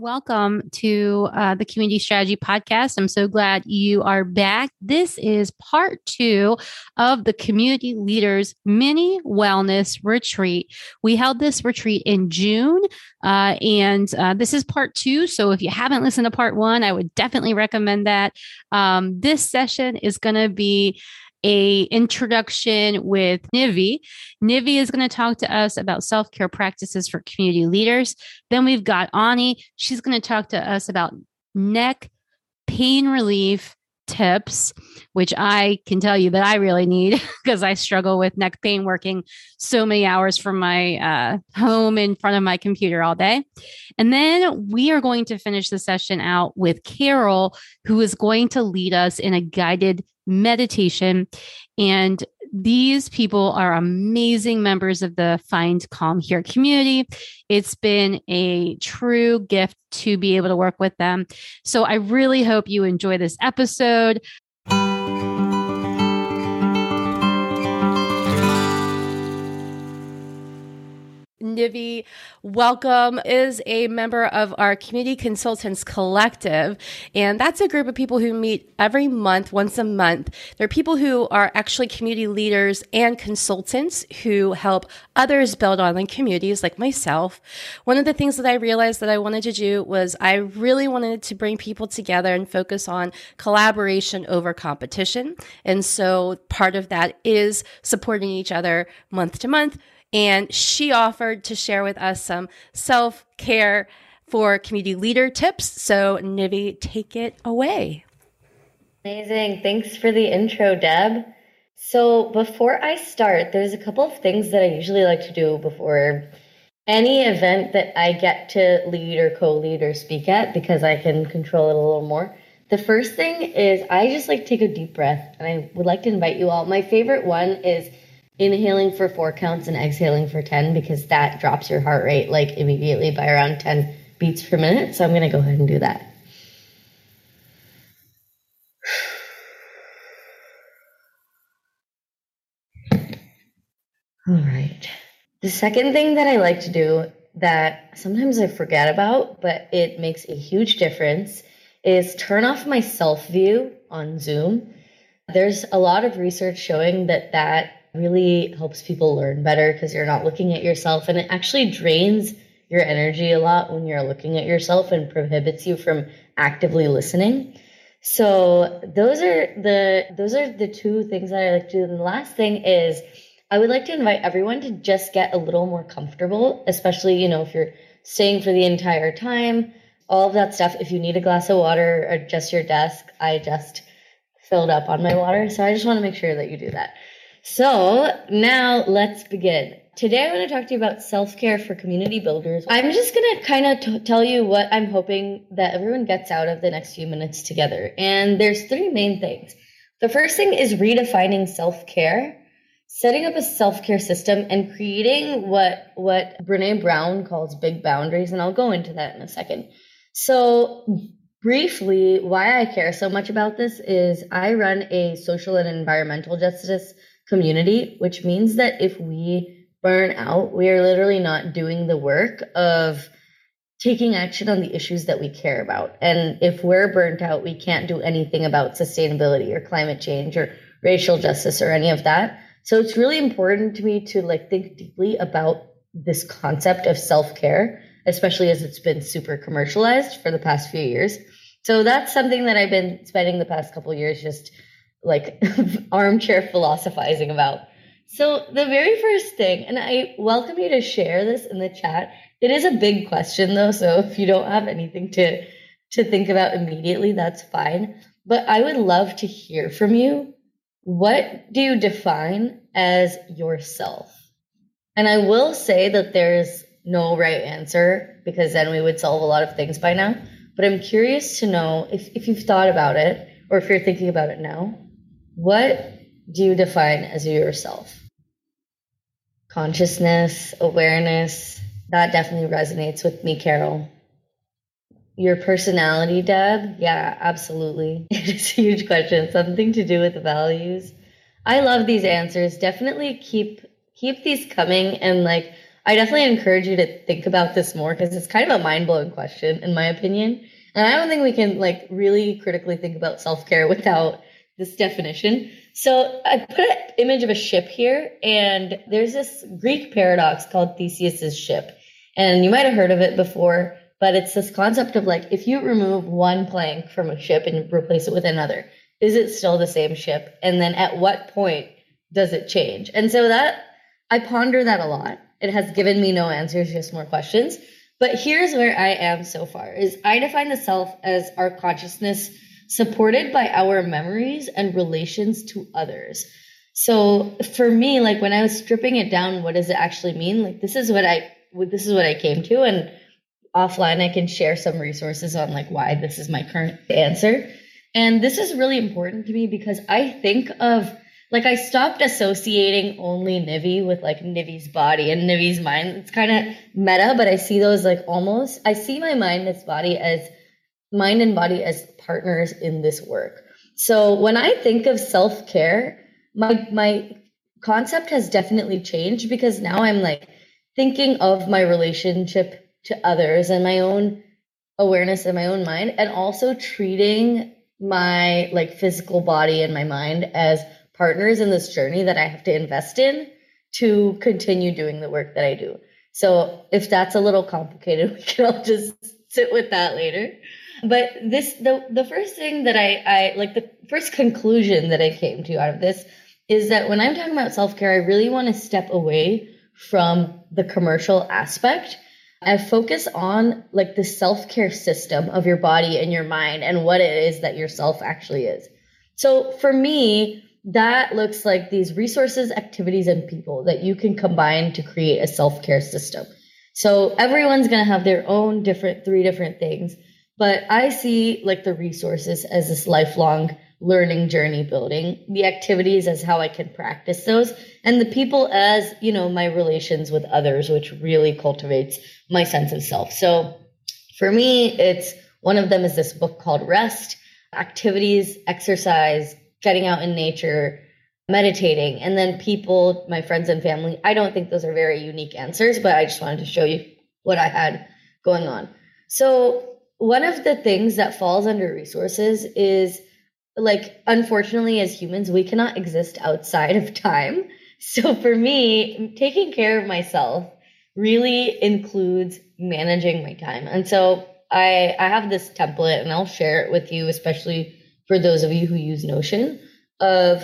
welcome to uh, the Community Strategy Podcast. I'm so glad you are back. This is part two of the Community Leaders Mini Wellness Retreat. We held this retreat in June, uh, and uh, this is part two. So if you haven't listened to part one, I would definitely recommend that. Um, this session is going to be a introduction with Nivi. Nivi is going to talk to us about self-care practices for community leaders. Then we've got Ani. She's going to talk to us about neck pain relief tips, which I can tell you that I really need because I struggle with neck pain working so many hours from my uh, home in front of my computer all day. And then we are going to finish the session out with Carol, who is going to lead us in a guided meditation. And these people are amazing members of the Find Calm Here community. It's been a true gift to be able to work with them. So I really hope you enjoy this episode. Nivi, welcome, is a member of our Community Consultants Collective. And that's a group of people who meet every month, once a month. They're people who are actually community leaders and consultants who help others build online communities like myself. One of the things that I realized that I wanted to do was I really wanted to bring people together and focus on collaboration over competition. And so part of that is supporting each other month to month and she offered to share with us some self care for community leader tips. So, Nivi, take it away. Amazing. Thanks for the intro, Deb. So, before I start, there's a couple of things that I usually like to do before any event that I get to lead or co lead or speak at because I can control it a little more. The first thing is I just like take a deep breath and I would like to invite you all. My favorite one is inhaling for four counts and exhaling for 10 because that drops your heart rate like immediately by around 10 beats per minute. So I'm going to go ahead and do that. All right. The second thing that I like to do that sometimes I forget about, but it makes a huge difference, is turn off my self view on Zoom. There's a lot of research showing that that really helps people learn better because you're not looking at yourself and it actually drains your energy a lot when you're looking at yourself and prohibits you from actively listening. So those are the those are the two things that I like to do. And the last thing is I would like to invite everyone to just get a little more comfortable, especially, you know, if you're staying for the entire time, all of that stuff. If you need a glass of water or just your desk, I just filled up on my water. So I just want to make sure that you do that. So now let's begin. Today I want to talk to you about self care for community builders. I'm just going to kind of t- tell you what I'm hoping that everyone gets out of the next few minutes together. And there's three main things. The first thing is redefining self care, setting up a self care system, and creating what what Brene Brown calls big boundaries. And I'll go into that in a second. So briefly, why I care so much about this is I run a social and environmental justice community, which means that if we burn out, we are literally not doing the work of taking action on the issues that we care about. And if we're burnt out, we can't do anything about sustainability or climate change or racial justice or any of that. So it's really important to me to like think deeply about this concept of self-care, especially as it's been super commercialized for the past few years. So that's something that I've been spending the past couple years just like armchair philosophizing about. So the very first thing, and I welcome you to share this in the chat. It is a big question though, so if you don't have anything to to think about immediately, that's fine. But I would love to hear from you. What do you define as yourself? And I will say that there's no right answer because then we would solve a lot of things by now. But I'm curious to know if, if you've thought about it or if you're thinking about it now, what do you define as yourself? Consciousness, awareness, that definitely resonates with me, Carol. Your personality, Deb? Yeah, absolutely. It's a huge question. Something to do with the values. I love these answers. Definitely keep keep these coming and like I definitely encourage you to think about this more because it's kind of a mind blowing question, in my opinion. And I don't think we can like really critically think about self care without this definition. So I put an image of a ship here, and there's this Greek paradox called Theseus's ship. And you might have heard of it before, but it's this concept of like if you remove one plank from a ship and replace it with another, is it still the same ship? And then at what point does it change? And so that I ponder that a lot. It has given me no answers, just more questions. But here's where I am so far is I define the self as our consciousness supported by our memories and relations to others. So for me, like when I was stripping it down, what does it actually mean? Like this is what I this is what I came to and offline I can share some resources on like why this is my current answer. And this is really important to me because I think of like I stopped associating only Nivi with like Nivi's body and Nivi's mind. It's kind of meta, but I see those like almost I see my mind and body as mind and body as partners in this work. So when I think of self-care, my my concept has definitely changed because now I'm like thinking of my relationship to others and my own awareness in my own mind and also treating my like physical body and my mind as partners in this journey that I have to invest in to continue doing the work that I do. So if that's a little complicated, we can all just sit with that later. But this the the first thing that I I like the first conclusion that I came to out of this is that when I'm talking about self-care, I really want to step away from the commercial aspect and focus on like the self care system of your body and your mind and what it is that yourself actually is. So for me, that looks like these resources, activities, and people that you can combine to create a self care system. So everyone's going to have their own different, three different things. But I see like the resources as this lifelong learning journey building, the activities as how I can practice those, and the people as, you know, my relations with others, which really cultivates my sense of self. So for me, it's one of them is this book called Rest, activities, exercise, getting out in nature, meditating, and then people, my friends and family. I don't think those are very unique answers, but I just wanted to show you what I had going on. So one of the things that falls under resources is like unfortunately as humans we cannot exist outside of time. So for me taking care of myself really includes managing my time. And so i i have this template and i'll share it with you especially for those of you who use notion of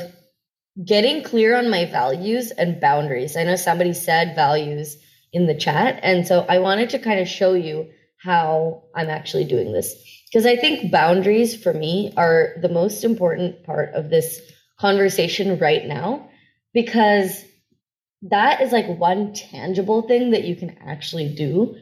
getting clear on my values and boundaries. I know somebody said values in the chat and so i wanted to kind of show you how i'm actually doing this. Because I think boundaries for me are the most important part of this conversation right now because that is like one tangible thing that you can actually do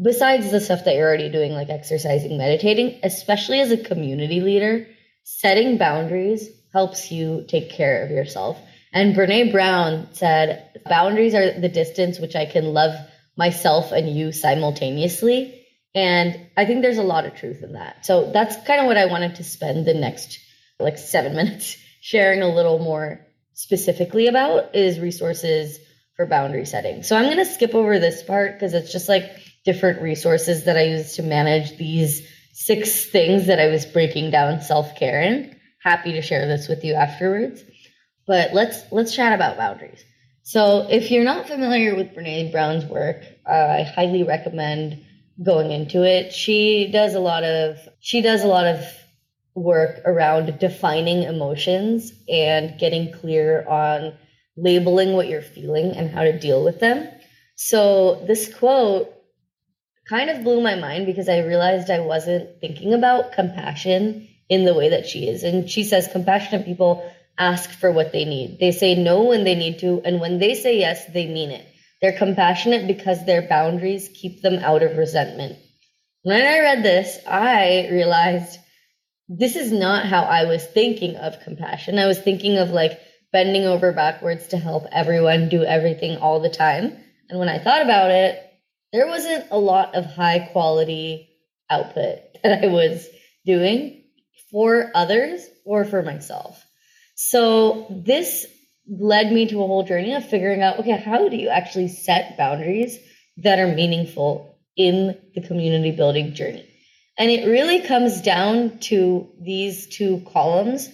besides the stuff that you're already doing like exercising meditating especially as a community leader setting boundaries helps you take care of yourself. And brene brown said boundaries are the distance which i can love myself and you simultaneously and I think there's a lot of truth in that. So that's kind of what I wanted to spend the next like seven minutes sharing a little more specifically about is resources for boundary setting. So I'm going to skip over this part because it's just like different resources that I use to manage these six things that I was breaking down self-care in. Happy to share this with you afterwards. But let's let's chat about boundaries. So if you're not familiar with Brene Brown's work, uh, I highly recommend going into it. She does a lot of she does a lot of work around defining emotions and getting clear on labeling what you're feeling and how to deal with them. So this quote kind of blew my mind because I realized I wasn't thinking about compassion in the way that she is. And she says compassionate people ask for what they need. They say no when they need to, and when they say yes, they mean it. They're compassionate because their boundaries keep them out of resentment. When I read this, I realized this is not how I was thinking of compassion. I was thinking of like bending over backwards to help everyone do everything all the time. And when I thought about it, there wasn't a lot of high quality output that I was doing for others or for myself. So this led me to a whole journey of figuring out okay, how do you actually set boundaries that are meaningful in the community building journey? And it really comes down to these two columns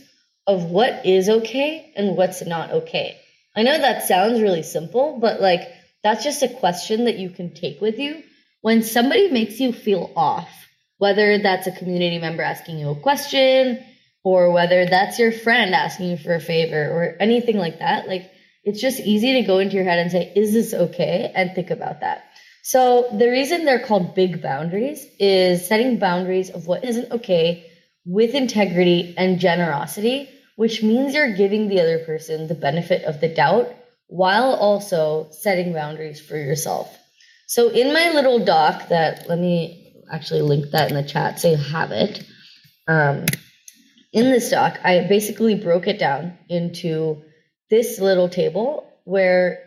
of what is okay and what's not okay. I know that sounds really simple, but like that's just a question that you can take with you when somebody makes you feel off, whether that's a community member asking you a question or whether that's your friend asking you for a favor or anything like that. Like it's just easy to go into your head and say, is this okay? And think about that. So the reason they're called big boundaries is setting boundaries of what isn't okay with integrity and generosity, which means you're giving the other person the benefit of the doubt while also setting boundaries for yourself. So in my little doc that let me actually link that in the chat so you have it. Um, in this doc, I basically broke it down into this little table where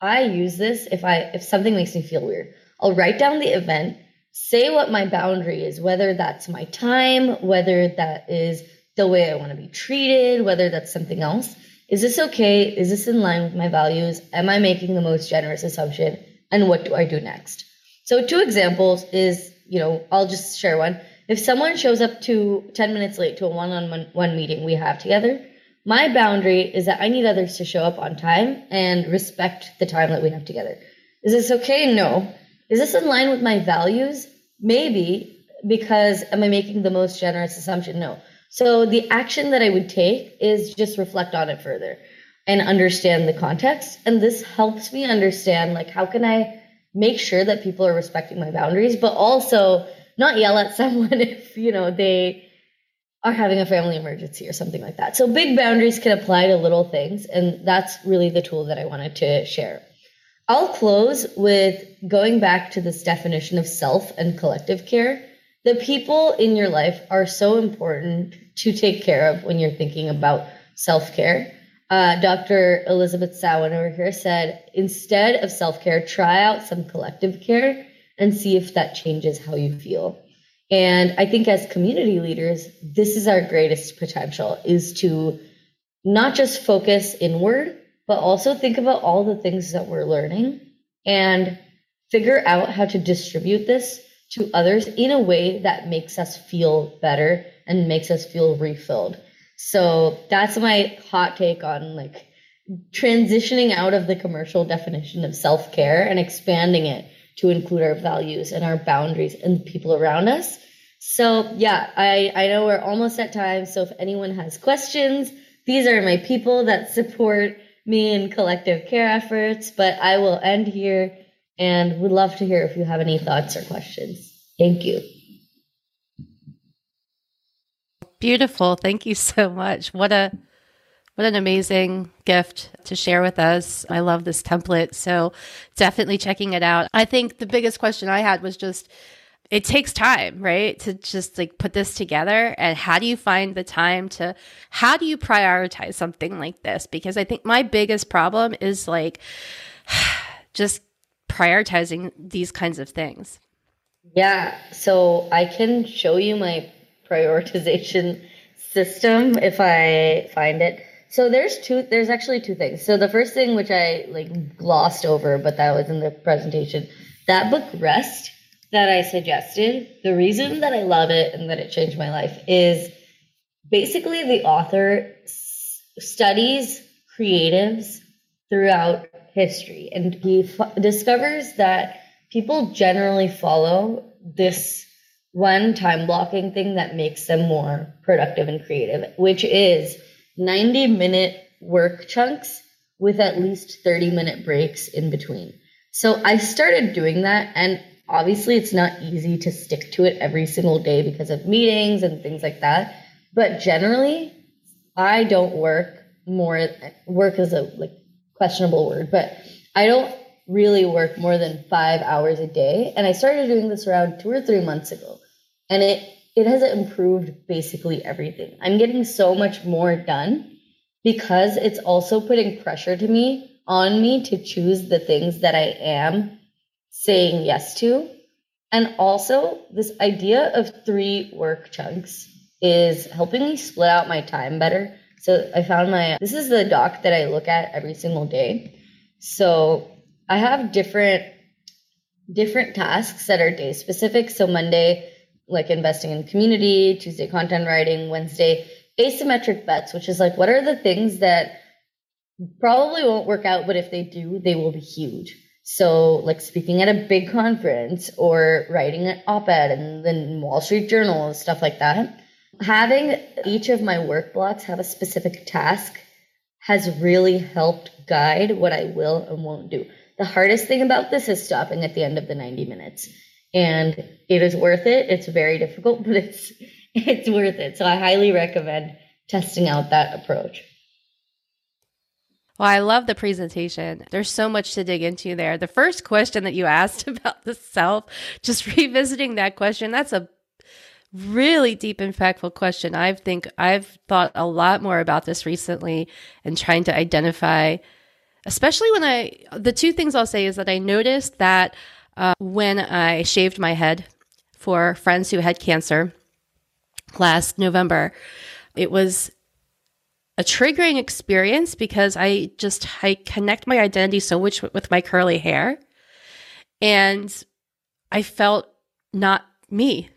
I use this if I if something makes me feel weird. I'll write down the event, say what my boundary is, whether that's my time, whether that is the way I want to be treated, whether that's something else. Is this okay? Is this in line with my values? Am I making the most generous assumption? And what do I do next? So two examples is, you know, I'll just share one. If someone shows up to 10 minutes late to a one-on-one meeting we have together, my boundary is that I need others to show up on time and respect the time that we have together. Is this okay? No. Is this in line with my values? Maybe, because am I making the most generous assumption? No. So the action that I would take is just reflect on it further and understand the context. And this helps me understand like how can I make sure that people are respecting my boundaries, but also not yell at someone if, you know, they are having a family emergency or something like that. So big boundaries can apply to little things, and that's really the tool that I wanted to share. I'll close with going back to this definition of self and collective care. The people in your life are so important to take care of when you're thinking about self care. Uh, Dr. Elizabeth Samon over here said, instead of self care, try out some collective care and see if that changes how you feel. And I think as community leaders, this is our greatest potential is to not just focus inward, but also think about all the things that we're learning and figure out how to distribute this to others in a way that makes us feel better and makes us feel refilled. So that's my hot take on like transitioning out of the commercial definition of self care and expanding it to include our values and our boundaries and the people around us. So yeah, I, I know we're almost at time. So if anyone has questions, these are my people that support me in collective care efforts, but I will end here and would love to hear if you have any thoughts or questions. Thank you. Beautiful. Thank you so much. What a what an amazing gift to share with us. I love this template. So definitely checking it out. I think the biggest question I had was just it takes time, right? To just like put this together. And how do you find the time to, how do you prioritize something like this? Because I think my biggest problem is like just prioritizing these kinds of things. Yeah. So I can show you my prioritization system if I find it. So there's two there's actually two things. So the first thing which I like glossed over but that was in the presentation, that book Rest that I suggested, the reason that I love it and that it changed my life is basically the author s- studies creatives throughout history and he f- discovers that people generally follow this one time blocking thing that makes them more productive and creative, which is 90 minute work chunks with at least 30 minute breaks in between. So I started doing that and obviously it's not easy to stick to it every single day because of meetings and things like that. But generally, I don't work more work is a like questionable word, but I don't really work more than 5 hours a day and I started doing this around 2 or 3 months ago and it it has improved basically everything. I'm getting so much more done because it's also putting pressure to me on me to choose the things that I am saying yes to. And also, this idea of three work chunks is helping me split out my time better So I found my, this is the doc that I look at every single day. So I have different, different tasks that are day specific. So Monday, like investing in community, Tuesday, content writing, Wednesday, asymmetric bets, which is like, what are the things that probably won't work out, but if they do, they will be huge. So, like speaking at a big conference or writing an op ed in the Wall Street Journal, and stuff like that. Having each of my work blocks have a specific task has really helped guide what I will and won't do. The hardest thing about this is stopping at the end of the 90 minutes. And it is worth it. It's very difficult, but it's it's worth it. So I highly recommend testing out that approach. Well, I love the presentation. There's so much to dig into there. The first question that you asked about the self, just revisiting that question, that's a really deep impactful question. I think I've thought a lot more about this recently and trying to identify especially when I the two things I'll say is that I noticed that uh, when I shaved my head for friends who had cancer last November, it was a triggering experience because I just I connect my identity so much with my curly hair and I felt not me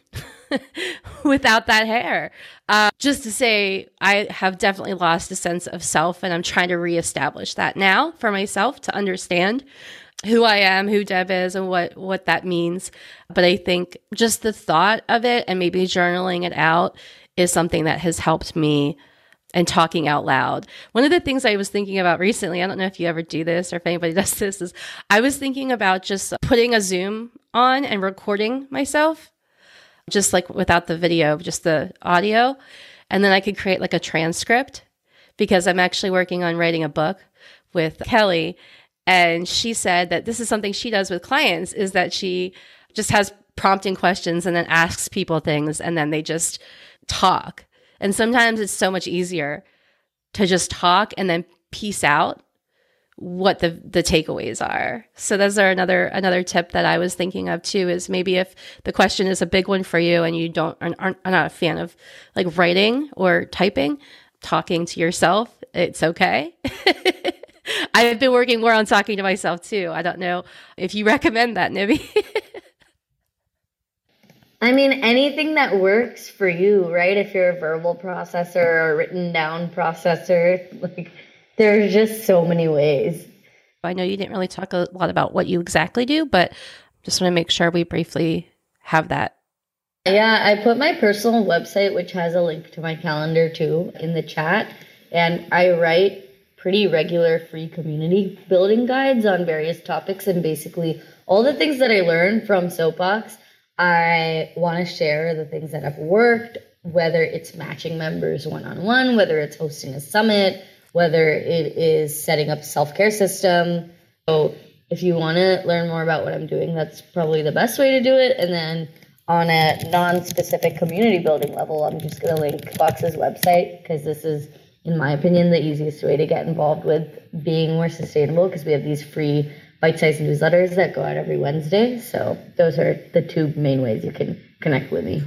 without that hair. Uh, just to say, I have definitely lost a sense of self, and I'm trying to reestablish that now for myself to understand who I am, who Deb is, and what what that means. But I think just the thought of it and maybe journaling it out is something that has helped me and talking out loud. One of the things I was thinking about recently, I don't know if you ever do this or if anybody does this, is I was thinking about just putting a Zoom on and recording myself, just like without the video, just the audio. And then I could create like a transcript because I'm actually working on writing a book with Kelly and she said that this is something she does with clients is that she just has prompting questions and then asks people things and then they just talk. And sometimes it's so much easier to just talk and then piece out what the the takeaways are. So those are another another tip that I was thinking of too is maybe if the question is a big one for you and you don't aren't, aren't are not a fan of like writing or typing, talking to yourself, it's okay. I've been working more on talking to myself too. I don't know if you recommend that, Nivi. I mean, anything that works for you, right? If you're a verbal processor or a written down processor, like there's just so many ways. I know you didn't really talk a lot about what you exactly do, but just want to make sure we briefly have that. Yeah, I put my personal website, which has a link to my calendar too, in the chat. And I write pretty regular free community building guides on various topics and basically all the things that I learned from Soapbox. I want to share the things that have worked, whether it's matching members one on one, whether it's hosting a summit, whether it is setting up a self care system. So, if you want to learn more about what I'm doing, that's probably the best way to do it. And then on a non specific community building level, I'm just going to link Box's website because this is in my opinion, the easiest way to get involved with being more sustainable because we have these free bite-sized newsletters that go out every Wednesday. So those are the two main ways you can connect with me.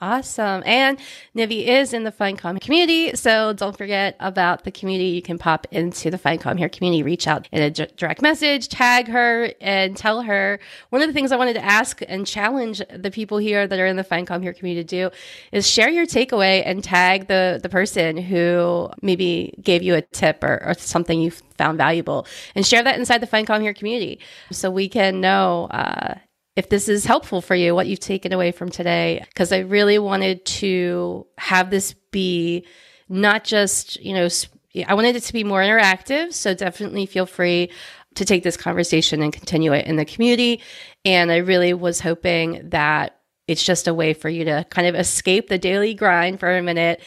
Awesome. And Nivi is in the Find Calm community. So don't forget about the community. You can pop into the Find Calm here community, reach out in a d- direct message, tag her, and tell her. One of the things I wanted to ask and challenge the people here that are in the Find Calm here community to do is share your takeaway and tag the, the person who maybe gave you a tip or, or something you found valuable and share that inside the Find Calm here community so we can know uh, if this is helpful for you, what you've taken away from today, because I really wanted to have this be not just, you know, I wanted it to be more interactive. So definitely feel free to take this conversation and continue it in the community. And I really was hoping that it's just a way for you to kind of escape the daily grind for a minute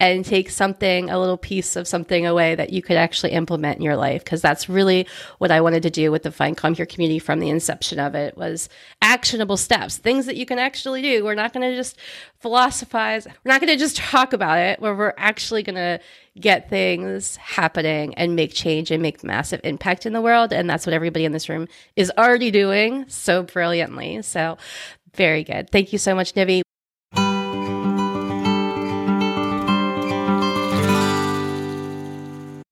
and take something, a little piece of something away that you could actually implement in your life. Cause that's really what I wanted to do with the Find Calm Here community from the inception of it was actionable steps, things that you can actually do. We're not going to just philosophize. We're not going to just talk about it where we're actually going to get things happening and make change and make massive impact in the world. And that's what everybody in this room is already doing so brilliantly. So very good. Thank you so much, Nivi.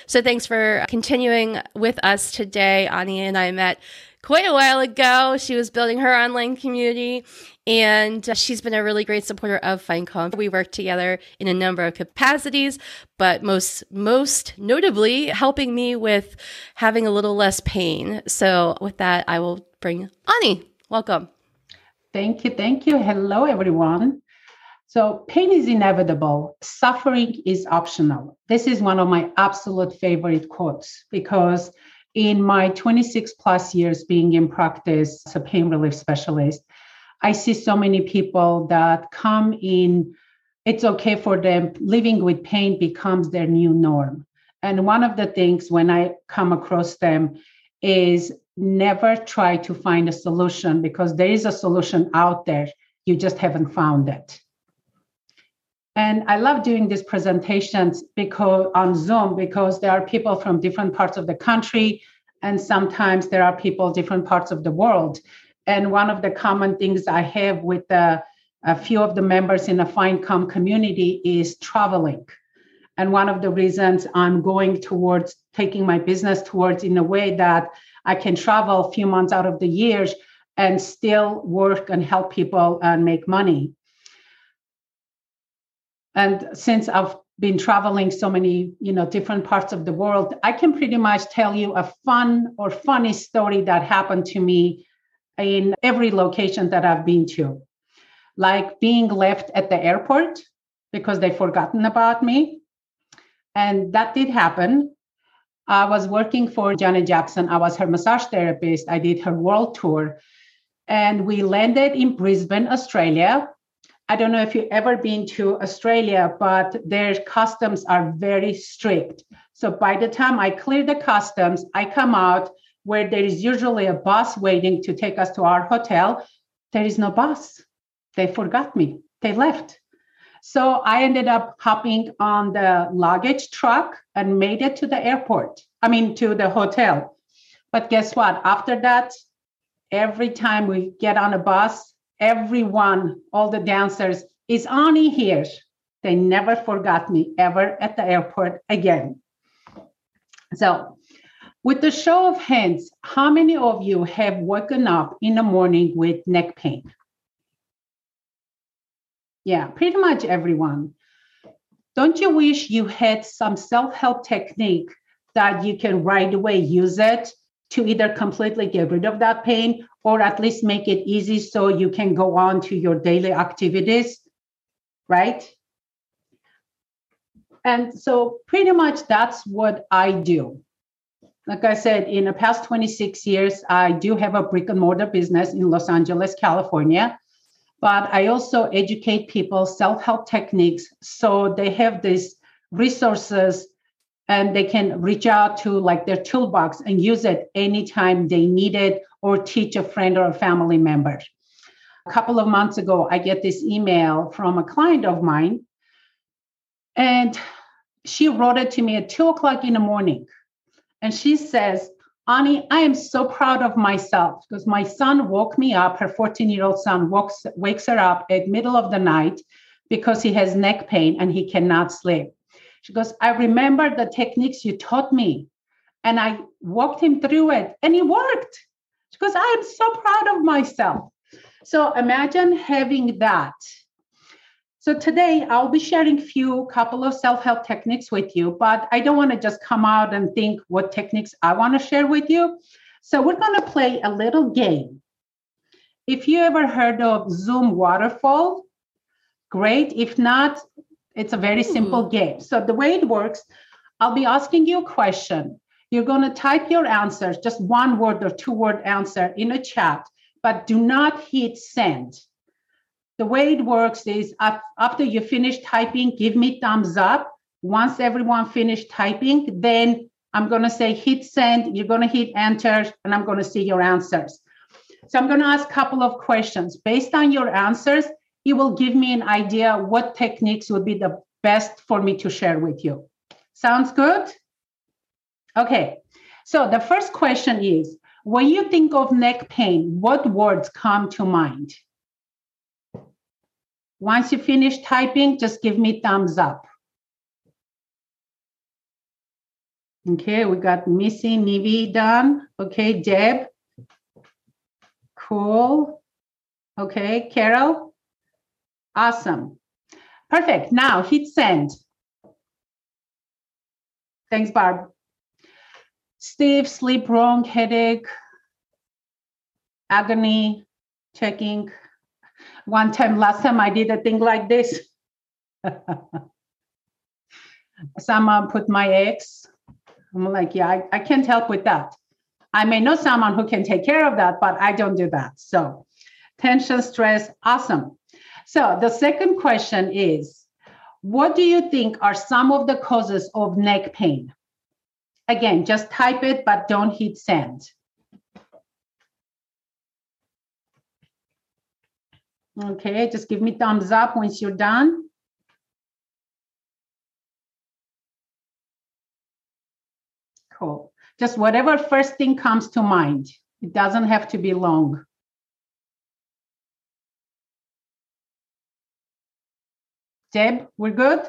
So thanks for continuing with us today. Ani and I met quite a while ago. She was building her online community and uh, she's been a really great supporter of Find Calm. We work together in a number of capacities, but most most notably helping me with having a little less pain. So with that, I will bring Ani. Welcome. Thank you. Thank you. Hello everyone. So, pain is inevitable, suffering is optional. This is one of my absolute favorite quotes because in my 26 plus years being in practice as a pain relief specialist, I see so many people that come in, it's okay for them, living with pain becomes their new norm. And one of the things when I come across them is never try to find a solution because there is a solution out there, you just haven't found it. And I love doing these presentations because on Zoom because there are people from different parts of the country, and sometimes there are people different parts of the world. And one of the common things I have with a few of the members in the Find Calm community is traveling. And one of the reasons I'm going towards taking my business towards in a way that I can travel a few months out of the years and still work and help people and make money. And since I've been traveling so many, you know, different parts of the world, I can pretty much tell you a fun or funny story that happened to me in every location that I've been to. Like being left at the airport because they've forgotten about me. And that did happen. I was working for Janet Jackson. I was her massage therapist. I did her world tour. And we landed in Brisbane, Australia, I don't know if you've ever been to Australia, but their customs are very strict. So by the time I clear the customs, I come out where there is usually a bus waiting to take us to our hotel. There is no bus. They forgot me. They left. So I ended up hopping on the luggage truck and made it to the airport. I mean, to the hotel. But guess what? After that, every time we get on a bus, everyone, all the dancers, is Ani here. They never forgot me ever at the airport again. So, with the show of hands, how many of you have woken up in the morning with neck pain? Yeah, pretty much everyone. Don't you wish you had some self help technique that you can right away use it to either completely get rid of that pain or at least make it easy so you can go on to your daily activities, right? And so, pretty much that's what I do. Like I said, in the past 26 years, I do have a brick and mortar business in Los Angeles, California. But I also educate people self help techniques so they have these resources and they can reach out to like their toolbox and use it anytime they need it or teach a friend or a family member. A couple of months ago, I get this email from a client of mine, and she wrote it to me at two o'clock in the morning. And she says, Ani, I am so proud of myself because my son woke me up. Her 14 year old son wakes, wakes her up at middle of the night because he has neck pain and he cannot sleep. She goes, I remember the techniques you taught me and I walked him through it and it worked. She goes, I am so proud of myself. So imagine having that. So today I'll be sharing a few couple of self-help techniques with you, but I don't want to just come out and think what techniques I want to share with you. So we're going to play a little game. If you ever heard of Zoom waterfall, great. If not, it's a very simple hmm. game. So the way it works, I'll be asking you a question. You're going to type your answers, just one word or two word answer in a chat, but do not hit send. The way it works is after you finish typing, give me thumbs up. Once everyone finished typing, then I'm going to say hit send. You're going to hit enter, and I'm going to see your answers. So I'm going to ask a couple of questions. Based on your answers, it will give me an idea what techniques would be the best for me to share with you. Sounds good? Okay. So the first question is when you think of neck pain, what words come to mind? Once you finish typing, just give me thumbs up. Okay, we got Missy, Nivi done. Okay, Deb. Cool. Okay, Carol. Awesome. Perfect. Now hit send. Thanks, Barb. Steve, sleep wrong, headache, agony, checking. One time, last time I did a thing like this. Someone put my ex. I'm like, yeah, I, I can't help with that. I may know someone who can take care of that, but I don't do that. So, tension, stress, awesome. So, the second question is What do you think are some of the causes of neck pain? Again, just type it, but don't hit send. Okay, just give me thumbs up once you're done. Cool. Just whatever first thing comes to mind. It doesn't have to be long. Deb, we're good?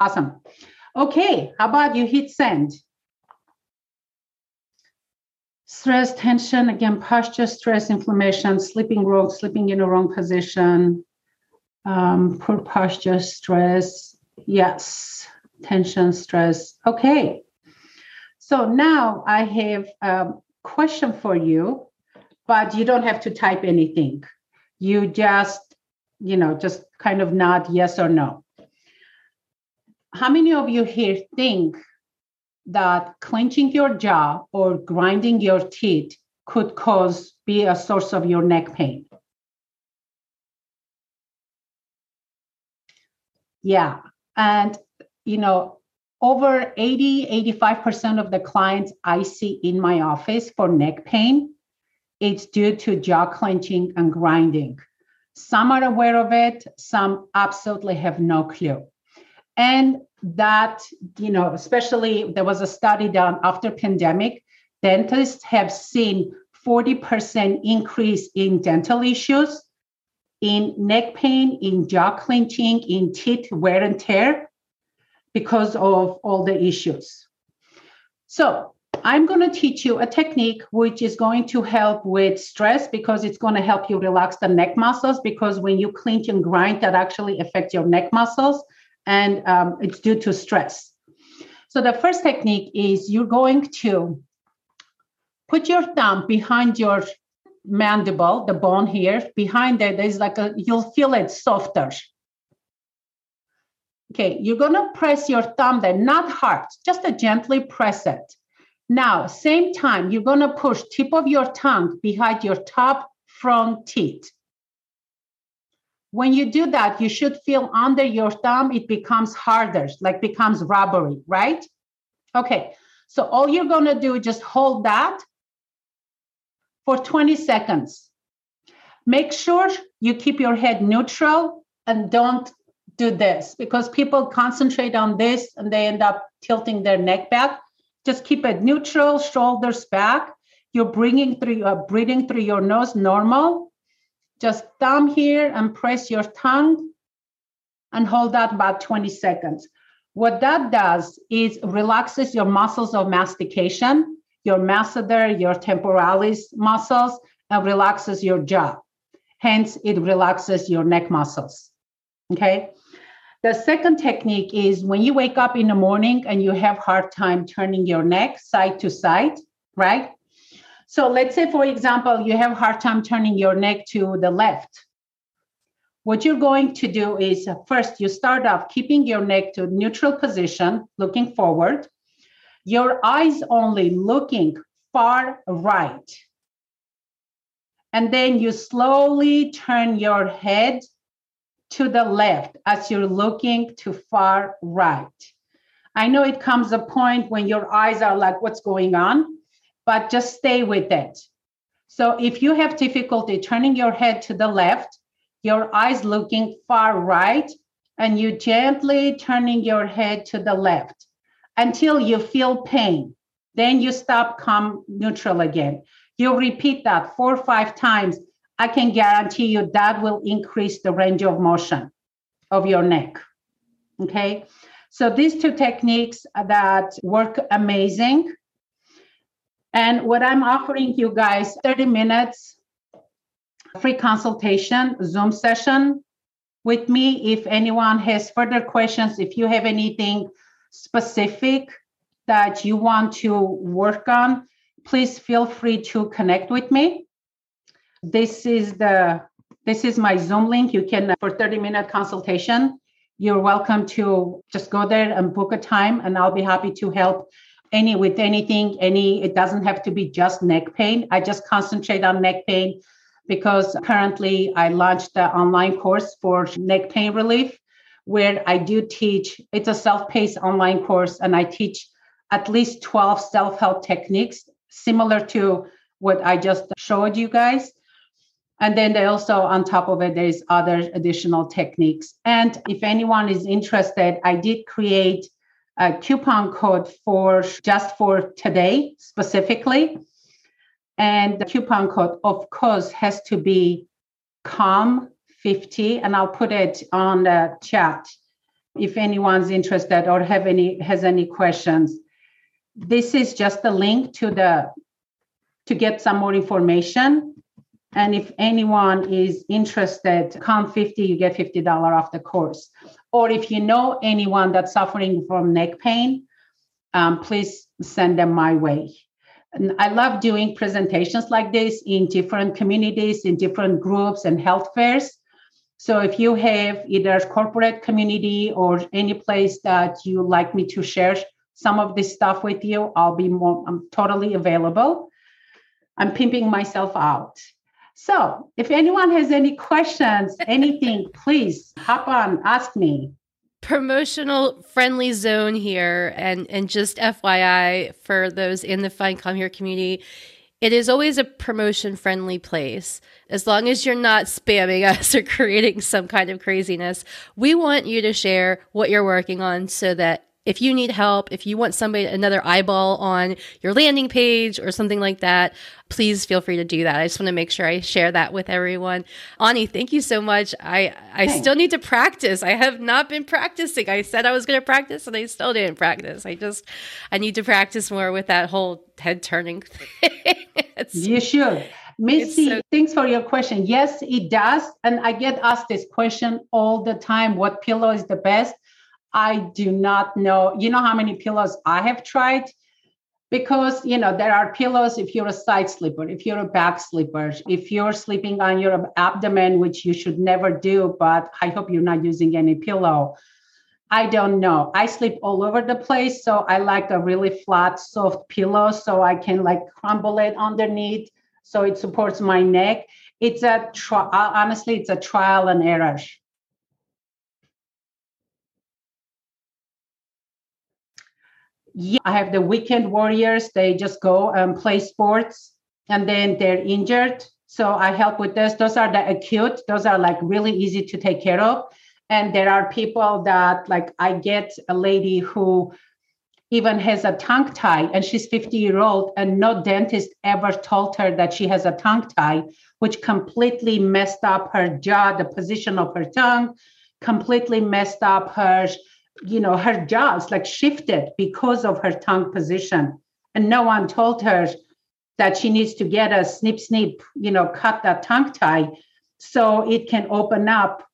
Awesome. Okay, how about you hit send? Stress, tension, again, posture, stress, inflammation, sleeping wrong, sleeping in the wrong position, um, poor posture, stress. Yes, tension, stress. Okay. So now I have a question for you, but you don't have to type anything. You just, you know, just kind of nod yes or no. How many of you here think that clenching your jaw or grinding your teeth could cause be a source of your neck pain? Yeah. And you know, over 80, 85% of the clients I see in my office for neck pain, it's due to jaw clenching and grinding. Some are aware of it, some absolutely have no clue. And that, you know, especially there was a study done after pandemic, dentists have seen 40% increase in dental issues, in neck pain, in jaw clenching, in teeth wear and tear because of all the issues. So I'm going to teach you a technique which is going to help with stress because it's going to help you relax the neck muscles because when you clench and grind, that actually affects your neck muscles and um, it's due to stress. So the first technique is you're going to put your thumb behind your mandible, the bone here, behind there, there's like a, you'll feel it softer. Okay, you're gonna press your thumb there, not hard, just to gently press it. Now, same time, you're gonna push tip of your tongue behind your top front teeth. When you do that, you should feel under your thumb, it becomes harder, like becomes rubbery, right? Okay, so all you're gonna do, just hold that for 20 seconds. Make sure you keep your head neutral and don't do this because people concentrate on this and they end up tilting their neck back. Just keep it neutral, shoulders back. You're bringing through, uh, breathing through your nose normal. Just thumb here and press your tongue and hold that about 20 seconds. What that does is relaxes your muscles of mastication, your masseter, your temporalis muscles, and relaxes your jaw. Hence, it relaxes your neck muscles. Okay. The second technique is when you wake up in the morning and you have hard time turning your neck side to side, right? So let's say, for example, you have hard time turning your neck to the left. What you're going to do is uh, first you start off keeping your neck to neutral position, looking forward. Your eyes only looking far right. And then you slowly turn your head to the left as you're looking to far right. I know it comes a point when your eyes are like, what's going on? But just stay with it. So if you have difficulty turning your head to the left, your eyes looking far right, and you gently turning your head to the left until you feel pain. Then you stop, come neutral again. You repeat that four or five times I can guarantee you that will increase the range of motion of your neck. Okay. So these two techniques that work amazing. And what I'm offering you guys 30 minutes free consultation Zoom session with me. If anyone has further questions if you have anything specific that you want to work on please feel free to connect with me. This is the this is my zoom link. You can for 30 minute consultation you're welcome to just go there and book a time and i'll be happy to help any with anything any it doesn't have to be just neck pain. I just concentrate on neck pain because currently i launched the online course for neck pain relief where i do teach it's a self-paced online course and i teach at least 12 self-help techniques similar to what i just showed you guys. And then they also on top of it there's other additional techniques. And if anyone is interested i did create a coupon code for just for today specifically. And the coupon code of course has to be CALM50, and i'll put it on the chat if anyone's interested or have any has any questions. This is just a link to the to get some more information. And if anyone is interested, CALM50, you get $50 off the course. Or if you know anyone that's suffering from neck pain, um, please send them my way. And I love doing presentations like this in different communities, in different groups and health fairs. So if you have either corporate community or any place that you like me to share some of this stuff with you, I'll be more I'm totally available. I'm pimping myself out. So if anyone has any questions, anything, please hop on, ask me. Promotional friendly zone here. And, and just FYI for those in the Find Calm Here community, it is always a promotion friendly place. As long as you're not spamming us or creating some kind of craziness, we want you to share what you're working on so that if you need help, if you want somebody, another eyeball on your landing page or something like that, please feel free to do that. I just want to make sure I share that with everyone. Ani, thank you so much. I, I still need to practice. I have not been practicing. I said I was going to practice and I still didn't practice. I just, I need to practice more with that whole head turning thing. you should. Missy, so- thanks for your question. Yes, it does. And I get asked this question all the time what pillow is the best? I do not know. You know how many pillows I have tried? Because, you know, there are pillows if you're a side sleeper, if you're a back sleeper, if you're sleeping on your abdomen, which you should never do, but I hope you're not using any pillow. I don't know. I sleep all over the place. So I like a really flat, soft pillow so I can like crumble it underneath so it supports my neck. It's a, tri- honestly, it's a trial and error. Yeah, I have the weekend warriors. They just go and play sports and then they're injured. So I help with this. Those are the acute, those are like really easy to take care of. And there are people that, like, I get a lady who even has a tongue tie and she's 50 year old and no dentist ever told her that she has a tongue tie which completely messed up her jaw the position of her tongue completely messed up her you know, her jaws like shifted because of her tongue position. And no one told her that she needs to get a snip, snip, you know, cut that tongue tie so it can open up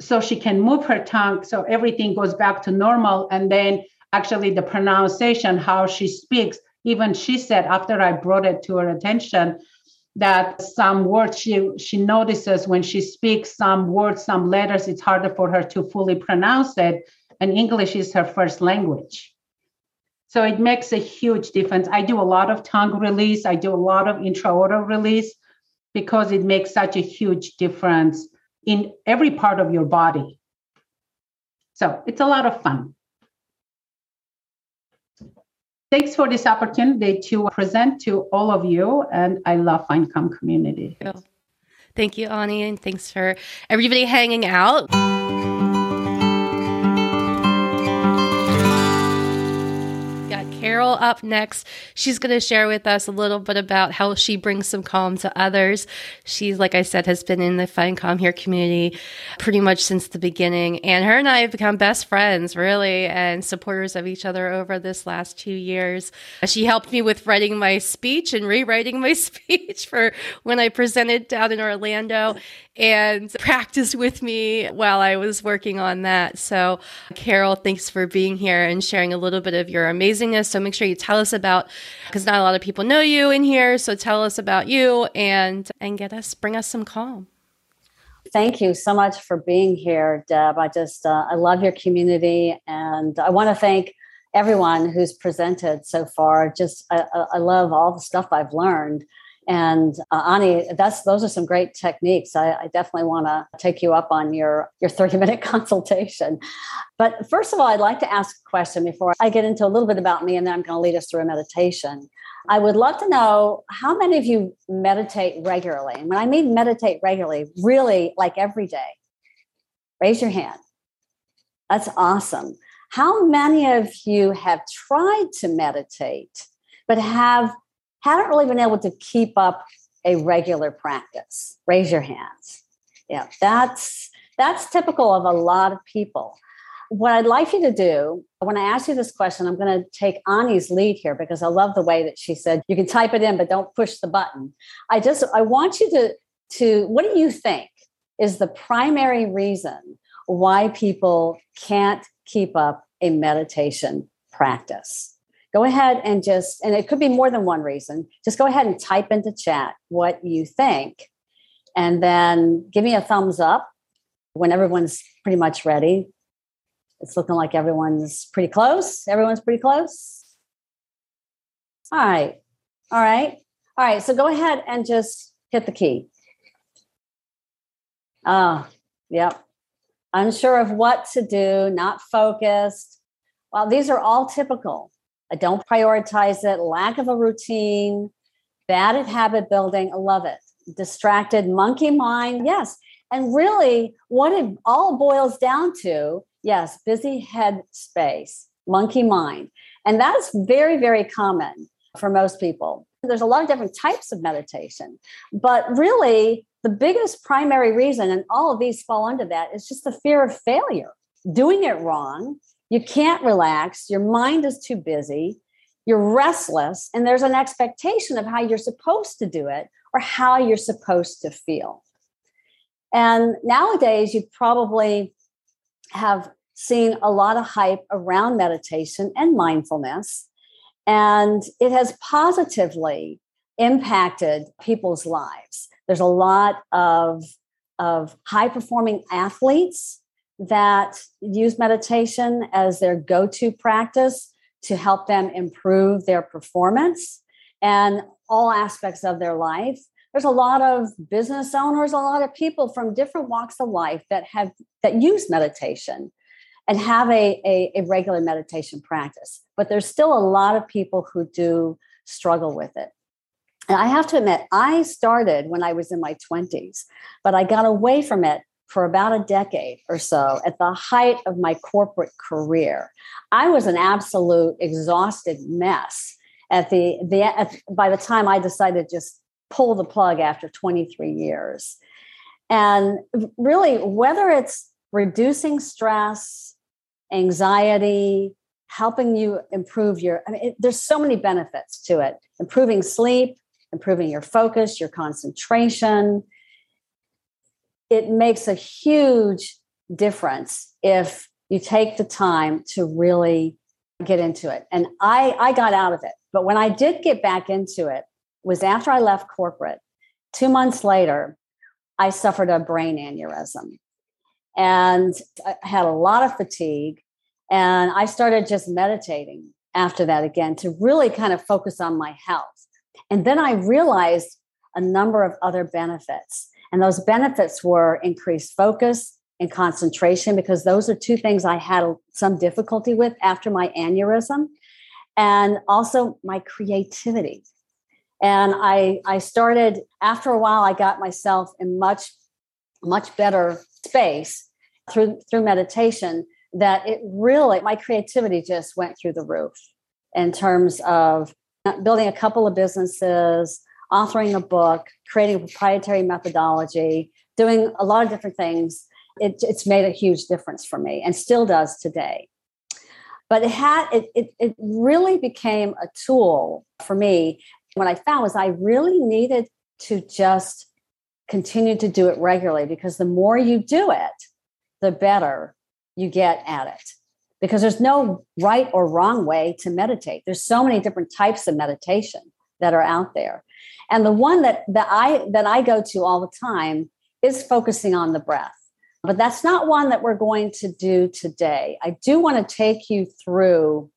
so she can move her tongue so everything goes back to normal. And then actually the pronunciation, how she speaks, even she said after I brought it to her attention, that some words she she notices when she speaks some words some letters it's harder for her to fully pronounce it and English is her first language. So it makes a huge difference. I do a lot of tongue release, I do a lot of intra-oral release because it makes such a huge difference in every part of your body. So it's a lot of fun. Thanks for this opportunity to present to all of you. And I love Find Calm community. Thank you, Ani, and thanks for everybody hanging out. Carol up next. She's going to share with us a little bit about how she brings some calm to others. She, like I said, has been in the Find Calm Here community pretty much since the beginning. And her and I have become best friends, really, and supporters of each other over this last two years. She helped me with writing my speech and rewriting my speech for when I presented down in Orlando and practiced with me while I was working on that. So, Carol, thanks for being here and sharing a little bit of your amazingness. So, make sure you tell us about because not a lot of people know you in here. So, tell us about you and and get us bring us some calm. Thank you so much for being here, Deb. I just uh, I love your community, and I want to thank everyone who's presented so far. Just I, I love all the stuff I've learned and uh, Ani, that's those are some great techniques. I, I definitely want to take you up on your your thirty minute consultation. But first of all, I'd like to ask a question before I get into a little bit about me, and then I'm going to lead us through a meditation. I would love to know how many of you meditate regularly. And when I mean meditate regularly, really like every day, raise your hand. That's awesome. How many of you have tried to meditate, but have haven't really been able to keep up a regular practice. Raise your hands. Yeah that's that's typical of a lot of people. What i'd like you to do when i ask you this question i'm going to take ani's lead here because i love the way that she said you can type it in but don't push the button. I just i want you to to what do you think is the primary reason why people can't keep up a meditation practice go ahead and just, and it could be more than one reason, just go ahead and type into chat what you think. And then give me a thumbs up when everyone's pretty much ready. It's looking like everyone's pretty close. Everyone's pretty close. All right. All right. All right. So go ahead and just hit the key. Oh, yep. Unsure of what to do, not focused. Well, these are all typical. I don't prioritize it, lack of a routine, bad at habit building. I love it. Distracted monkey mind. Yes. And really, what it all boils down to yes, busy head space, monkey mind. And that's very, very common for most people. There's a lot of different types of meditation, but really, the biggest primary reason, and all of these fall under that, is just the fear of failure, doing it wrong, you can't relax. Your mind is too busy. You're restless. And there's an expectation of how you're supposed to do it or how you're supposed to feel. And nowadays, you probably have seen a lot of hype around meditation and mindfulness. And it has positively impacted people's lives. There's a lot of, of high performing athletes that use meditation as their go to practice to help them improve their performance and all aspects of their life. There's a lot of business owners, a lot of people from different walks of life that have that use meditation and have a, a, a regular meditation practice. But there's still a lot of people who do struggle with it. And I have to admit, I started when I was in my 20s, but I got away from it for about a decade or so at the height of my corporate career. I was an absolute exhausted mess at the, the at, by the time I decided to just pull the plug after 23 years. And really, whether it's reducing stress, anxiety, helping you improve your, I mean, it, there's so many benefits to it improving sleep, improving your focus, your concentration, it makes a huge difference if you take the time to really get into it. And I, I got out of it. But when I did get back into it, was after I left corporate. Two months later, I suffered a brain aneurysm and I had a lot of fatigue. And I started just meditating after that again to really kind of focus on my health. And then I realized a number of other benefits. And those benefits were increased focus and concentration, because those are two things I had some difficulty with after my aneurysm, and also my creativity. And I, I started, after a while, I got myself in much, much better space through, through meditation that it really, my creativity just went through the roof. in terms of building a couple of businesses, authoring a book, creating a proprietary methodology, doing a lot of different things. It, it's made a huge difference for me and still does today. But it had it, it, it really became a tool for me. What I found was I really needed to just continue to do it regularly because the more you do it, the better you get at it. Because there's no right or wrong way to meditate. There's so many different types of meditation that are out there. And the one that, that I that I go to all the time is focusing on the breath. But that's not one that we're going to do today. I do want to take you through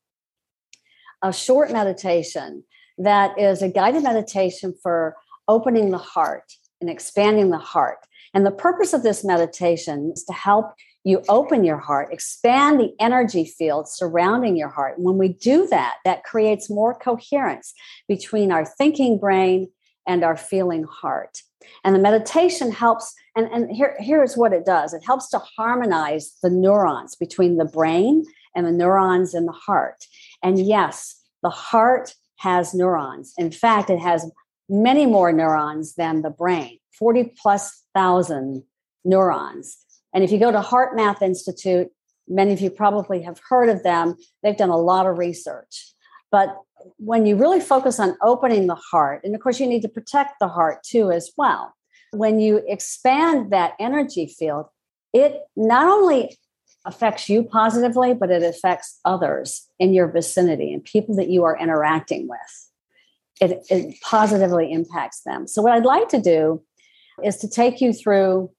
a short meditation that is a guided meditation for opening the heart and expanding the heart. And the purpose of this meditation is to help you open your heart, expand the energy field surrounding your heart. When we do that, that creates more coherence between our thinking brain and our feeling heart. And the meditation helps, and, and here, here's what it does it helps to harmonize the neurons between the brain and the neurons in the heart. And yes, the heart has neurons. In fact, it has many more neurons than the brain 40 plus thousand neurons. And if you go to HeartMath Institute, many of you probably have heard of them, they've done a lot of research. But when you really focus on opening the heart, and of course, you need to protect the heart too, as well. When you expand that energy field, it not only affects you positively, but it affects others in your vicinity and people that you are interacting with. It, it positively impacts them. So, what I'd like to do is to take you through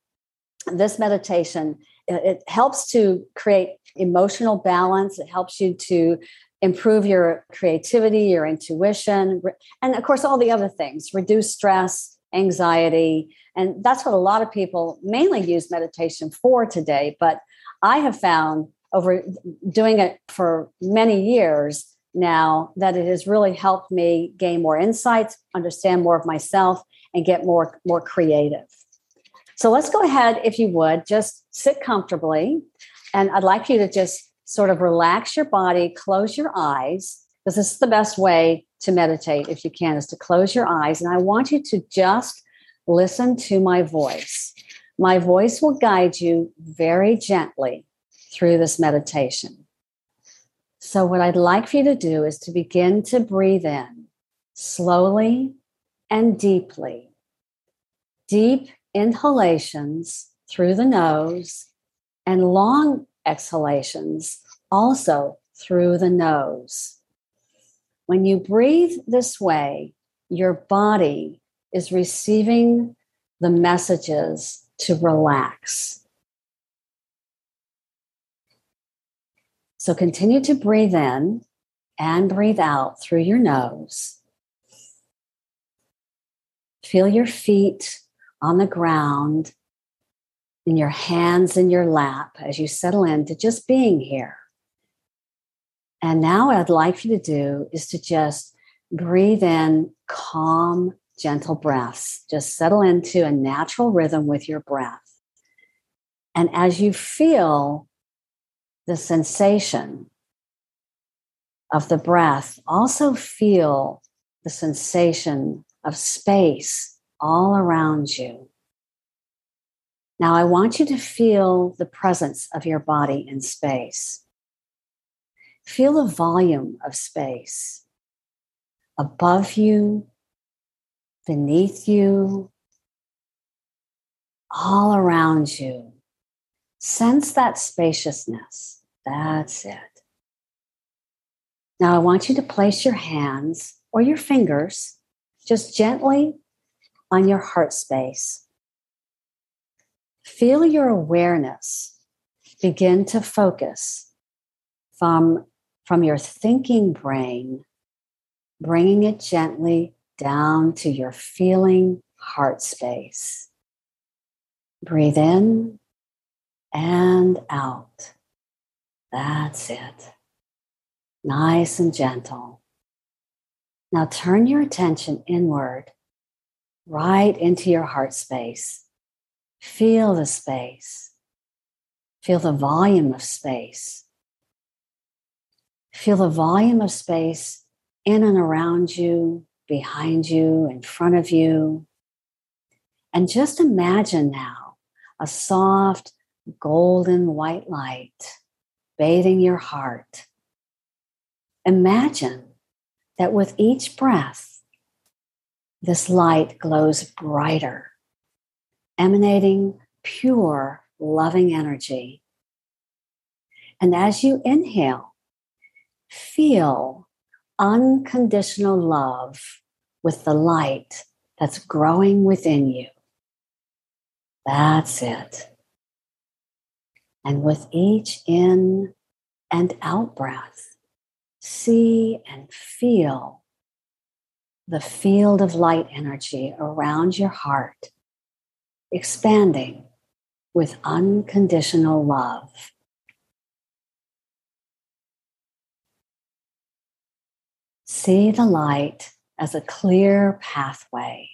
this meditation. It, helps to create emotional balance, it helps you to improve your creativity, your intuition, and of course, all the other things reduce stress, anxiety. And that's what a lot of people mainly use meditation for today. But I have found over doing it for many years now that it has really helped me gain more insights, understand more of myself, and get more, more creative. So let's go ahead, if you would, just sit comfortably. And I'd like you to just sort of relax your body, close your eyes, because this is the best way to meditate if you can, is to close your eyes. And I want you to just listen to my voice. My voice will guide you very gently through this meditation. So, what I'd like for you to do is to begin to breathe in slowly and deeply. Deep inhalations through the nose and long exhalations also through the nose. When you breathe this way, your body is receiving the messages to relax. So continue to breathe in and breathe out through your nose. Feel your feet on the ground in your hands in your lap as you settle into just being here. And now, what I'd like you to do is to just breathe in calm, gentle breaths. Just settle into a natural rhythm with your breath. And as you feel the sensation of the breath, also feel the sensation of space all around you. Now, I want you to feel the presence of your body in space. Feel the volume of space above you, beneath you, all around you. Sense that spaciousness. That's it. Now, I want you to place your hands or your fingers just gently on your heart space. Feel your awareness begin to focus from, from your thinking brain, bringing it gently down to your feeling heart space. Breathe in and out. That's it. Nice and gentle. Now turn your attention inward right into your heart space. Feel the space. Feel the volume of space. Feel the volume of space in and around you, behind you, in front of you. And just imagine now a soft, golden white light bathing your heart. Imagine that with each breath, this light glows brighter, emanating pure, loving energy. And as you inhale, feel unconditional love with the light that's growing within you. That's it. And with each in and out breath, see and feel the field of light energy around your heart expanding with unconditional love. See the light as a clear pathway,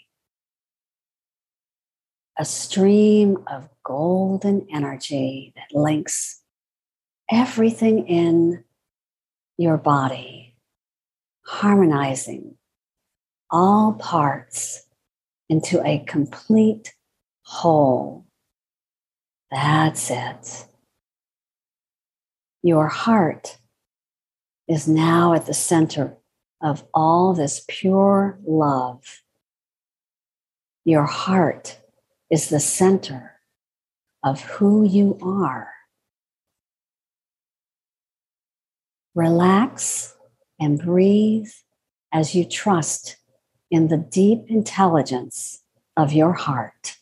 a stream of golden energy that links everything in your body, harmonizing all parts into a complete whole. That's it. Your heart is now at the center of all this pure love. Your heart is the center of who you are. Relax and breathe as you trust in the deep intelligence of your heart.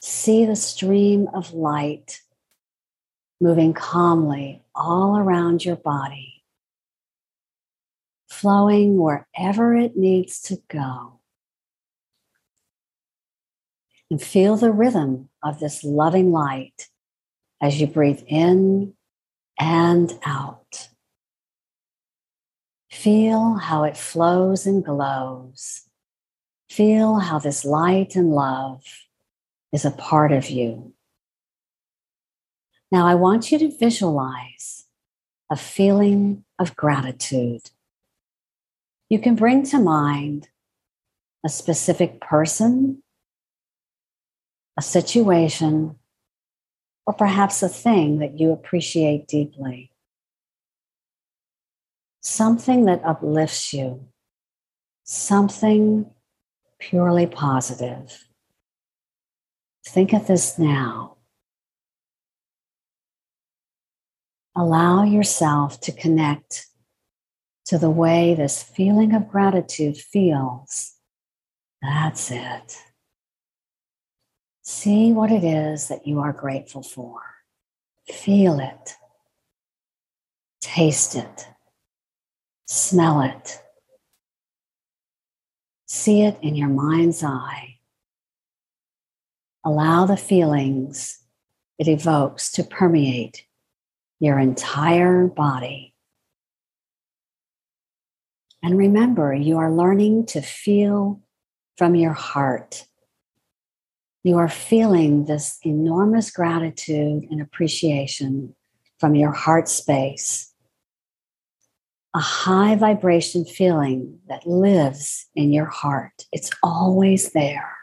See the stream of light moving calmly all around your body, flowing wherever it needs to go. And feel the rhythm of this loving light as you breathe in and out. Feel how it flows and glows. Feel how this light and love is a part of you. Now, I want you to visualize a feeling of gratitude. You can bring to mind a specific person, a situation, or perhaps a thing that you appreciate deeply. Something that uplifts you, something purely positive. Think of this now. Allow yourself to connect to the way this feeling of gratitude feels. That's it. See what it is that you are grateful for. Feel it. Taste it. Smell it. See it in your mind's eye. Allow the feelings it evokes to permeate your entire body. And remember, you are learning to feel from your heart you are feeling this enormous gratitude and appreciation from your heart space. A high vibration feeling that lives in your heart. It's always there.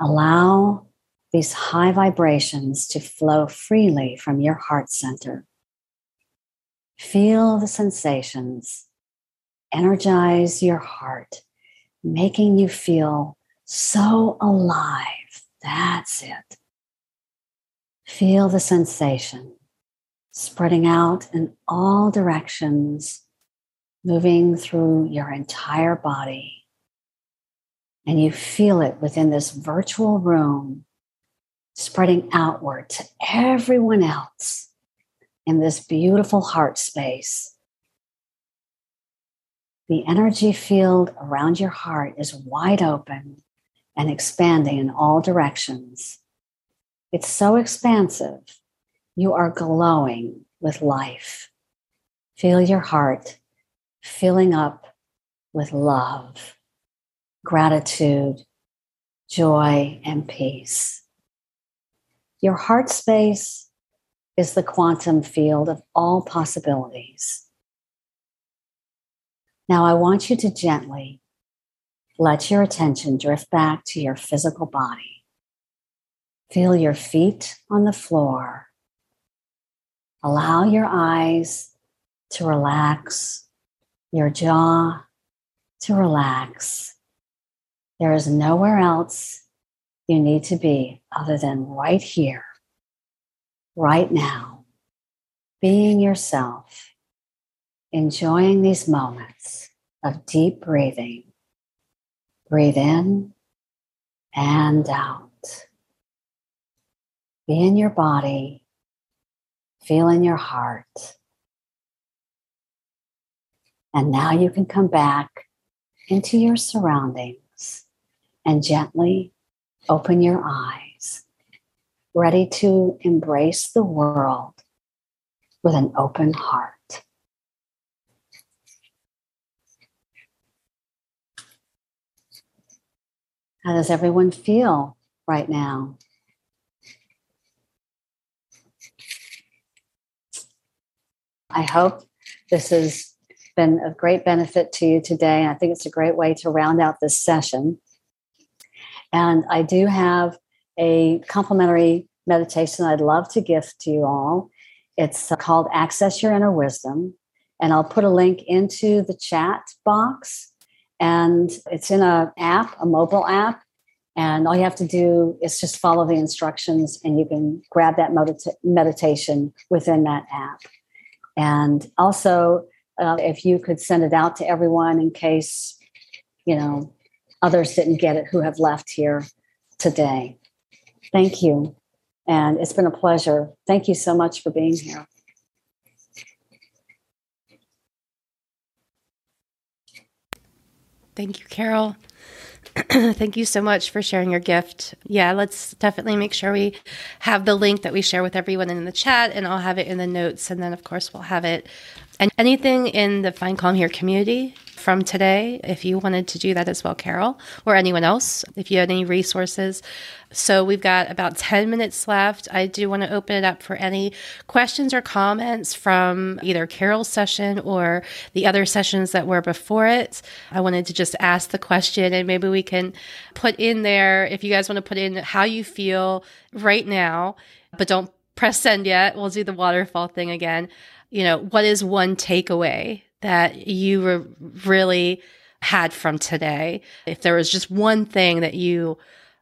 Allow these high vibrations to flow freely from your heart center. Feel the sensations, energize your heart, making you feel so alive. That's it. Feel the sensation spreading out in all directions, moving through your entire body. And you feel it within this virtual room, spreading outward to everyone else in this beautiful heart space. The energy field around your heart is wide open and expanding in all directions. It's so expansive. You are glowing with life. Feel your heart filling up with love, gratitude, joy, and peace. Your heart space is the quantum field of all possibilities. Now, I want you to gently let your attention drift back to your physical body. Feel your feet on the floor. Allow your eyes to relax, your jaw to relax. There is nowhere else you need to be other than right here, right now, being yourself, enjoying these moments of deep breathing. Breathe in and out. Be in your body, feel in your heart. And now you can come back into your surroundings and gently open your eyes, ready to embrace the world with an open heart. How does everyone feel right now? I hope this has been of great benefit to you today. I think it's a great way to round out this session. And I do have a complimentary meditation I'd love to gift to you all. It's called Access Your Inner Wisdom. And I'll put a link into the chat box. And it's in an app, a mobile app. And all you have to do is just follow the instructions, and you can grab that medita- meditation within that app. And also, uh, if you could send it out to everyone in case, you know, others didn't get it who have left here today. Thank you. And it's been a pleasure. Thank you so much for being here. Thank you, Carol. Thank you so much for sharing your gift. Yeah, let's definitely make sure we have the link that we share with everyone in the chat, and I'll have it in the notes. And then, of course, we'll have it and anything in the Find Calm Here community from today, if you wanted to do that as well, Carol, or anyone else, if you had any resources. So we've got about 10 minutes left. I do want to open it up for any questions or comments from either Carol's session or the other sessions that were before it. I wanted to just ask the question and maybe we can put in there, if you guys want to put in how you feel right now, but don't press send yet. We'll do the waterfall thing again you know, what is one takeaway that you re- really had from today? If there was just one thing that you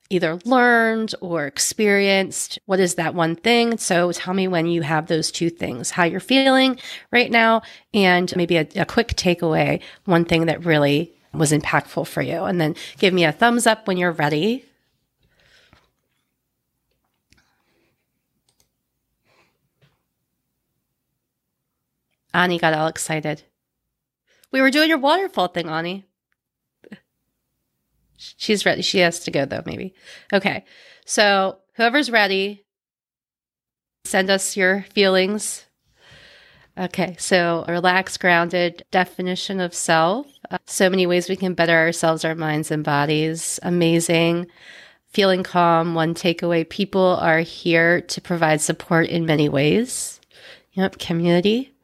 either learned or experienced, what is that one thing? So tell me when you have those two things, how you're feeling right now, and maybe a, a quick takeaway, one thing that really was impactful for you. And then give me a thumbs up when you're ready Ani got all excited. We were doing your waterfall thing, Ani. She's ready. She has to go though, maybe. Okay. So whoever's ready, send us your feelings. Okay. So relaxed, grounded definition of self. Uh, so many ways we can better ourselves, our minds, and bodies. Amazing. Feeling calm. One takeaway people are here to provide support in many ways. Yep. Community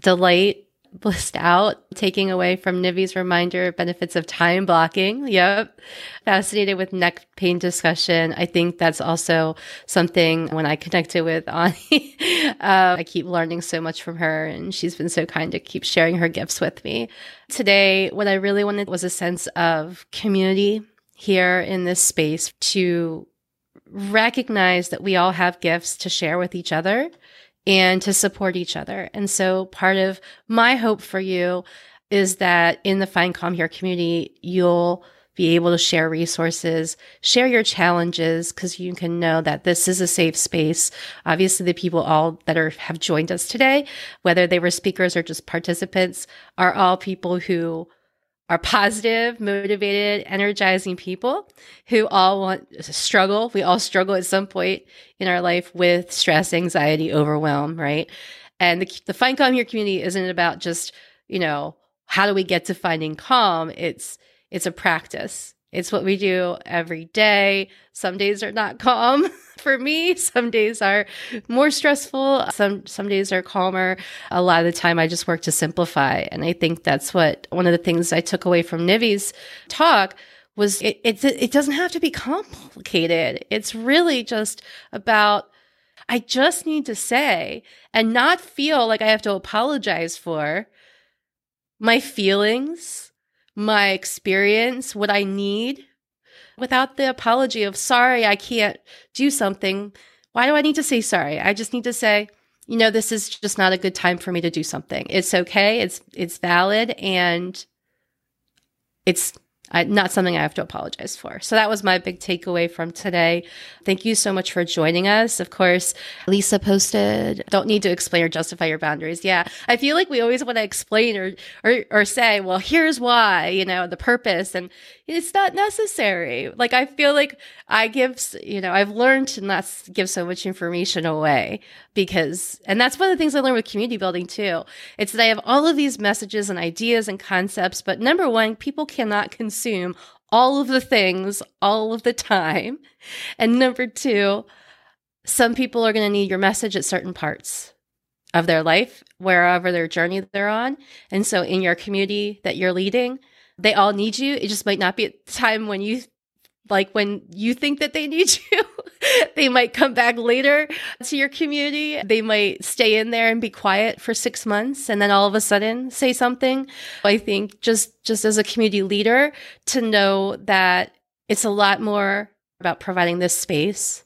delight blissed out, taking away from Nivi's reminder benefits of time blocking. Yep. Fascinated with neck pain discussion. I think that's also something when I connected with Ani, uh, I keep learning so much from her and she's been so kind to keep sharing her gifts with me. Today, what I really wanted was a sense of community here in this space to recognize that we all have gifts to share with each other and to support each other. And so part of my hope for you is that in the Find Calm Here community, you'll be able to share resources, share your challenges, because you can know that this is a safe space. Obviously, the people all that are have joined us today, whether they were speakers or just participants, are all people who are positive, motivated, energizing people who all want to struggle. We all struggle at some point in our life with stress, anxiety, overwhelm, right? And the, the Find Calm Here community isn't about just, you know, how do we get to finding calm? It's, it's a practice. It's what we do every day. Some days are not calm for me. Some days are more stressful. Some some days are calmer. A lot of the time I just work to simplify. And I think that's what one of the things I took away from Nivi's talk was it, it, it doesn't have to be complicated. It's really just about I just need to say and not feel like I have to apologize for my feelings, my experience, what I need without the apology of sorry, I can't do something. Why do I need to say sorry? I just need to say, you know, this is just not a good time for me to do something. It's okay. It's it's valid and it's I, not something I have to apologize for. So that was my big takeaway from today. Thank you so much for joining us. Of course, Lisa posted, don't need to explain or justify your boundaries. Yeah. I feel like we always want to explain or, or, or say, well, here's why, you know, the purpose. And it's not necessary. Like, I feel like I give, you know, I've learned to not give so much information away because, and that's one of the things I learned with community building too. It's that I have all of these messages and ideas and concepts, but number one, people cannot consume all of the things all of the time. And number two, some people are going to need your message at certain parts of their life, wherever their journey they're on. And so in your community that you're leading, they all need you. It just might not be at the time when you like when you think that they need you. they might come back later to your community. They might stay in there and be quiet for 6 months and then all of a sudden say something. I think just just as a community leader to know that it's a lot more about providing this space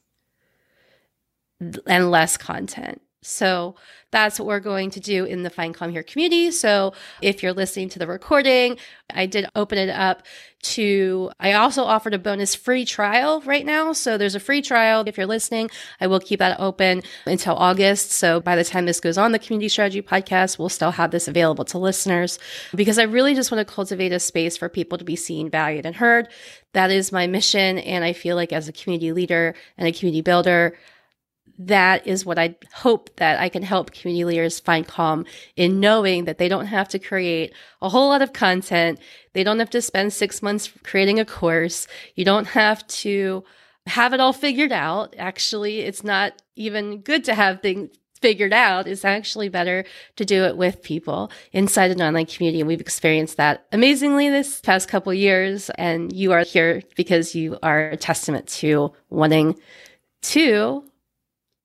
and less content. So that's what we're going to do in the Find Calm Here community. So if you're listening to the recording, I did open it up to, I also offered a bonus free trial right now. So there's a free trial. If you're listening, I will keep that open until August. So by the time this goes on the Community Strategy podcast, we'll still have this available to listeners because I really just want to cultivate a space for people to be seen, valued, and heard. That is my mission. And I feel like as a community leader and a community builder, that is what I hope that I can help community leaders find calm in knowing that they don't have to create a whole lot of content. They don't have to spend six months creating a course. You don't have to have it all figured out. Actually, it's not even good to have things figured out. It's actually better to do it with people inside an online community. And we've experienced that amazingly this past couple years. And you are here because you are a testament to wanting to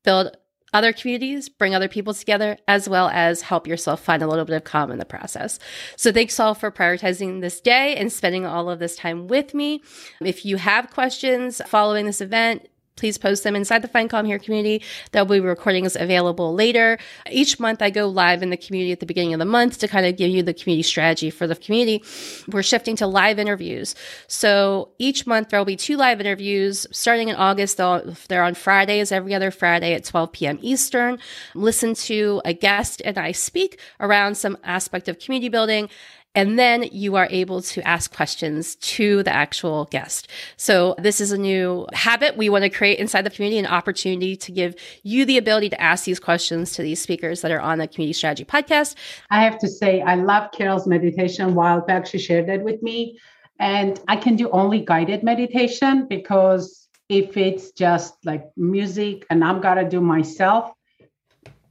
build other communities, bring other people together, as well as help yourself find a little bit of calm in the process. So thanks all for prioritizing this day and spending all of this time with me. If you have questions following this event, please post them inside the Find Here community. There'll be recordings available later. Each month, I go live in the community at the beginning of the month to kind of give you the community strategy for the community. We're shifting to live interviews. So each month, there'll be two live interviews starting in August. They're on Fridays, every other Friday at 12 p.m. Eastern. Listen to a guest and I speak around some aspect of community building and then you are able to ask questions to the actual guest. So this is a new habit we want to create inside the community, an opportunity to give you the ability to ask these questions to these speakers that are on the Community Strategy podcast. I have to say, I love Carol's meditation. While back, she shared that with me. And I can do only guided meditation because if it's just like music and I'm got to do myself,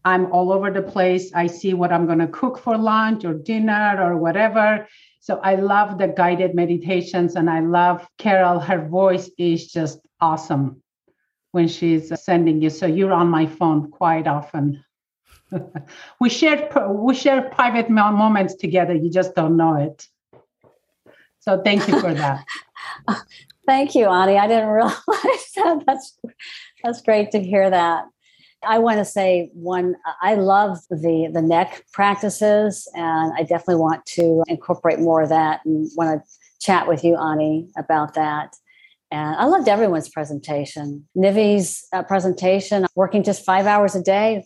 I'm all over the place. I see what I'm going to cook for lunch or dinner or whatever. So I love the guided meditations and I love Carol. Her voice is just awesome when she's sending you. So you're on my phone quite often. we share we share private moments together. You just don't know it. So thank you for that. thank you, Ani. I didn't realize that. That's that's great to hear that. I want to say one, I love the the neck practices, and I definitely want to incorporate more of that and want to chat with you, Ani, about that. And I loved everyone's presentation. Nivi's uh, presentation, working just five hours a day,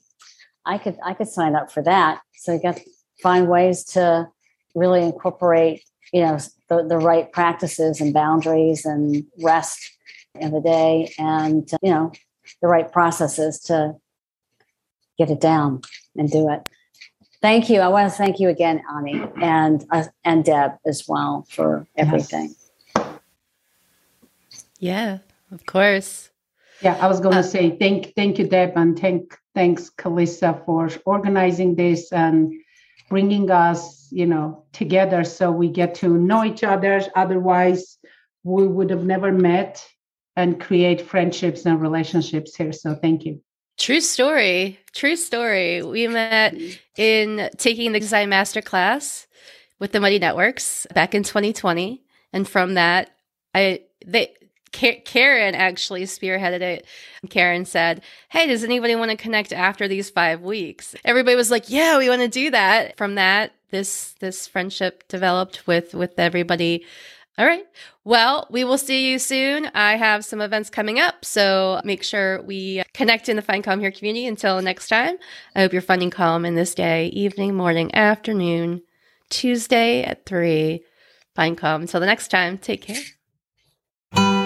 I could I could sign up for that. So you got to find ways to really incorporate, you know, the, the right practices and boundaries and rest in the day, and you know, the right processes to get it down and do it. Thank you. I want to thank you again, Ani, and uh, and Deb as well for everything. Yeah, of course. Yeah, I was going to uh, say thank thank you, Deb, and thank thanks, Kalissa, for organizing this and bringing us, you know, together so we get to know each other. Otherwise, we would have never met and create friendships and relationships here. So thank you. True story. True story. We met in taking the design master class with the Mighty Networks back in 2020, and from that, I they Karen actually spearheaded it. Karen said, Hey, does anybody want to connect after these five weeks? Everybody was like, Yeah, we want to do that. From that, this this friendship developed with with everybody. All right. Well, we will see you soon. I have some events coming up, so make sure we connect in the Find Calm Here community. Until next time, I hope you're finding calm in this day, evening, morning, afternoon, Tuesday at 3. Find calm. Until the next time, take care.